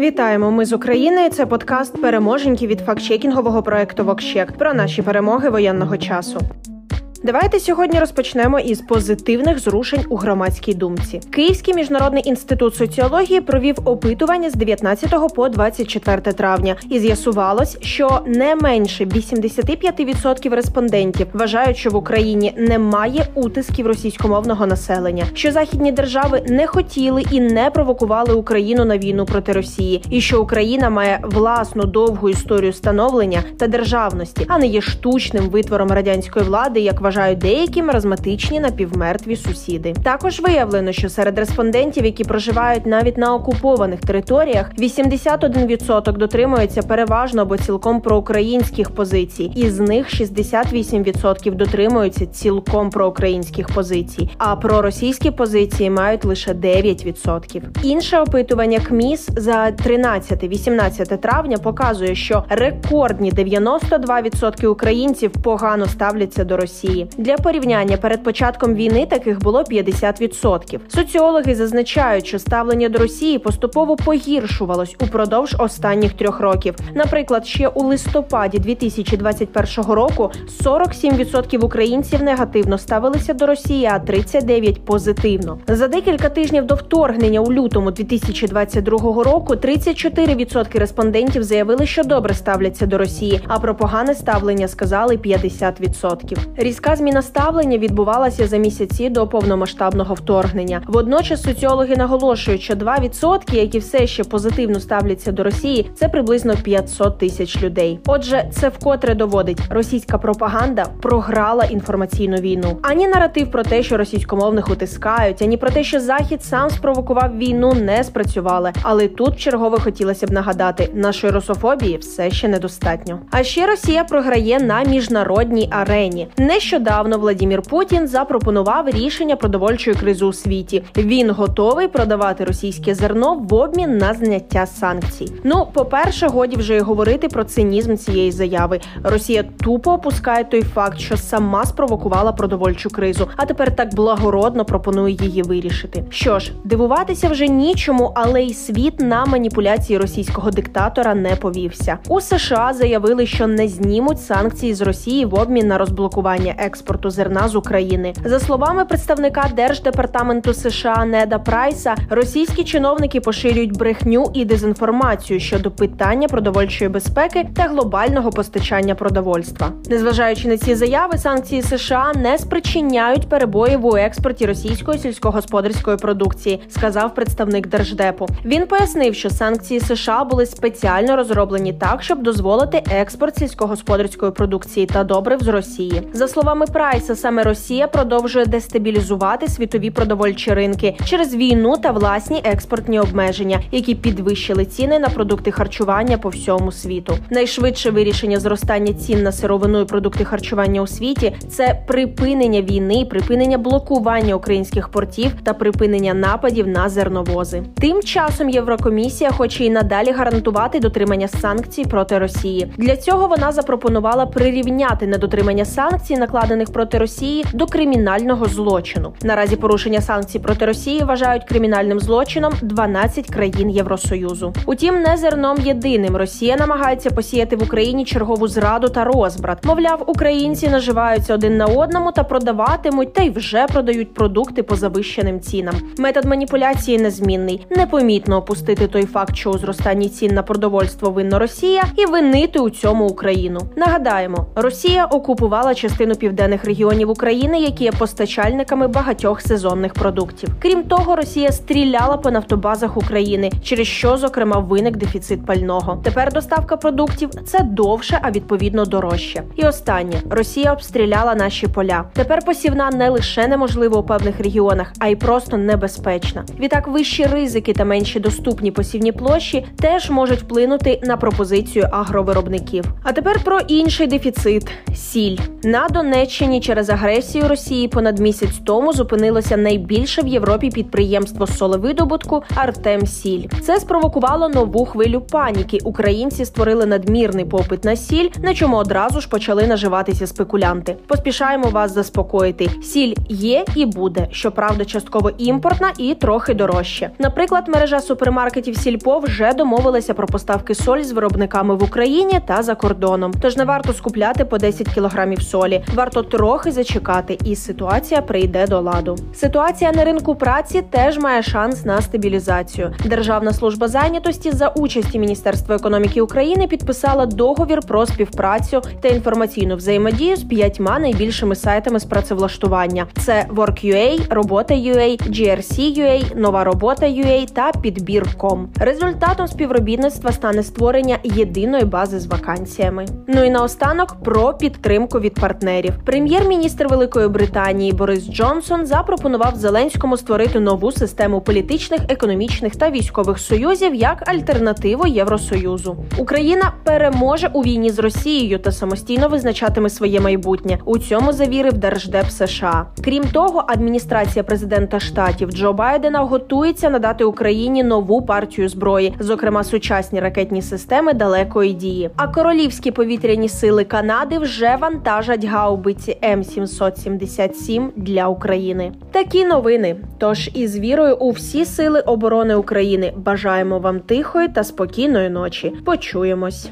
Вітаємо! Ми з України. Це подкаст переможеньки від фактчекінгового проекту Вокщек про наші перемоги воєнного часу. Давайте сьогодні розпочнемо із позитивних зрушень у громадській думці. Київський міжнародний інститут соціології провів опитування з 19 по 24 травня, і з'ясувалось, що не менше 85% респондентів вважають, що в Україні немає утисків російськомовного населення, що західні держави не хотіли і не провокували Україну на війну проти Росії, і що Україна має власну довгу історію становлення та державності, а не є штучним витвором радянської влади, як вважають деякі маразматичні напівмертві сусіди. Також виявлено, що серед респондентів, які проживають навіть на окупованих територіях, 81% дотримуються переважно або цілком проукраїнських позицій, із них 68% дотримуються цілком проукраїнських позицій, а проросійські позиції мають лише 9%. Інше опитування КМІС за 13-18 травня показує, що рекордні 92% українців погано ставляться до Росії. Для порівняння перед початком війни таких було 50%. Соціологи зазначають, що ставлення до Росії поступово погіршувалось упродовж останніх трьох років. Наприклад, ще у листопаді 2021 року 47% українців негативно ставилися до Росії, а 39% позитивно. За декілька тижнів до вторгнення у лютому 2022 року 34% респондентів заявили, що добре ставляться до Росії, а про погане ставлення сказали 50%. Різка Така зміна ставлення відбувалася за місяці до повномасштабного вторгнення. Водночас соціологи наголошують, що 2%, які все ще позитивно ставляться до Росії, це приблизно 500 тисяч людей. Отже, це вкотре доводить, російська пропаганда програла інформаційну війну. Ані наратив про те, що російськомовних утискають, ані про те, що захід сам спровокував війну, не спрацювали. Але тут чергове хотілося б нагадати, нашої русофобії все ще недостатньо. А ще Росія програє на міжнародній арені. Не що нещодавно Владімір Путін запропонував рішення продовольчої кризи у світі. Він готовий продавати російське зерно в обмін на зняття санкцій. Ну, по перше, годі вже й говорити про цинізм цієї заяви. Росія тупо опускає той факт, що сама спровокувала продовольчу кризу, а тепер так благородно пропонує її вирішити. Що ж, дивуватися вже нічому, але й світ на маніпуляції російського диктатора не повівся. У США заявили, що не знімуть санкції з Росії в обмін на розблокування експорту зерна з України. За словами представника держдепартаменту США Неда Прайса, російські чиновники поширюють брехню і дезінформацію щодо питання продовольчої безпеки та глобального постачання продовольства. Незважаючи на ці заяви, санкції США не спричиняють перебоїв у експорті російської сільськогосподарської продукції, сказав представник держдепу. Він пояснив, що санкції США були спеціально розроблені так, щоб дозволити експорт сільськогосподарської продукції та добрив з Росії. За словами словами Прайса, саме Росія продовжує дестабілізувати світові продовольчі ринки через війну та власні експортні обмеження, які підвищили ціни на продукти харчування по всьому світу. Найшвидше вирішення зростання цін на сировину і продукти харчування у світі це припинення війни, припинення блокування українських портів та припинення нападів на зерновози. Тим часом Єврокомісія хоче і надалі гарантувати дотримання санкцій проти Росії. Для цього вона запропонувала прирівняти недотримання санкцій накладених складених проти Росії до кримінального злочину. Наразі порушення санкцій проти Росії вважають кримінальним злочином 12 країн Євросоюзу. Утім, не зерном єдиним Росія намагається посіяти в Україні чергову зраду та розбрат. Мовляв, українці наживаються один на одному та продаватимуть, та й вже продають продукти по завищеним цінам. Метод маніпуляції незмінний. Непомітно опустити той факт, що у зростанні цін на продовольство винно Росія, і винити у цьому Україну. Нагадаємо, Росія окупувала частину південної південних регіонів України, які є постачальниками багатьох сезонних продуктів. Крім того, Росія стріляла по нафтобазах України, через що, зокрема, виник дефіцит пального. Тепер доставка продуктів це довше, а відповідно дорожче. І останнє Росія обстріляла наші поля. Тепер посівна не лише неможлива у певних регіонах, а й просто небезпечна. Відтак вищі ризики та менші доступні посівні площі теж можуть вплинути на пропозицію агровиробників. А тепер про інший дефіцит сіль на Донецьк Донеччині через агресію Росії понад місяць тому зупинилося найбільше в Європі підприємство солевидобутку Артем Сіль. Це спровокувало нову хвилю паніки. Українці створили надмірний попит на сіль, на чому одразу ж почали наживатися спекулянти. Поспішаємо вас заспокоїти. Сіль є і буде. Щоправда, частково імпортна і трохи дорожче. Наприклад, мережа супермаркетів Сільпо вже домовилася про поставки солі з виробниками в Україні та за кордоном. Тож не варто скупляти по 10 кілограмів солі. Варто трохи зачекати, і ситуація прийде до ладу. Ситуація на ринку праці теж має шанс на стабілізацію. Державна служба зайнятості за участі Міністерства економіки України підписала договір про співпрацю та інформаційну взаємодію з п'ятьма найбільшими сайтами з працевлаштування: це Work.ua, Робота.ua, GRC.ua, Нова Робота.ua та Підбір.com. Результатом співробітництва стане створення єдиної бази з вакансіями. Ну і наостанок про підтримку від партнерів. Прем'єр-міністр Великої Британії Борис Джонсон запропонував Зеленському створити нову систему політичних, економічних та військових союзів як альтернативу Євросоюзу. Україна переможе у війні з Росією та самостійно визначатиме своє майбутнє. У цьому завірив Держдеп США. Крім того, адміністрація президента штатів Джо Байдена готується надати Україні нову партію зброї, зокрема сучасні ракетні системи далекої дії. А королівські повітряні сили Канади вже вантажать гаубиці М 777 для України. Такі новини. Тож із вірою у всі сили оборони України бажаємо вам тихої та спокійної ночі. Почуємось.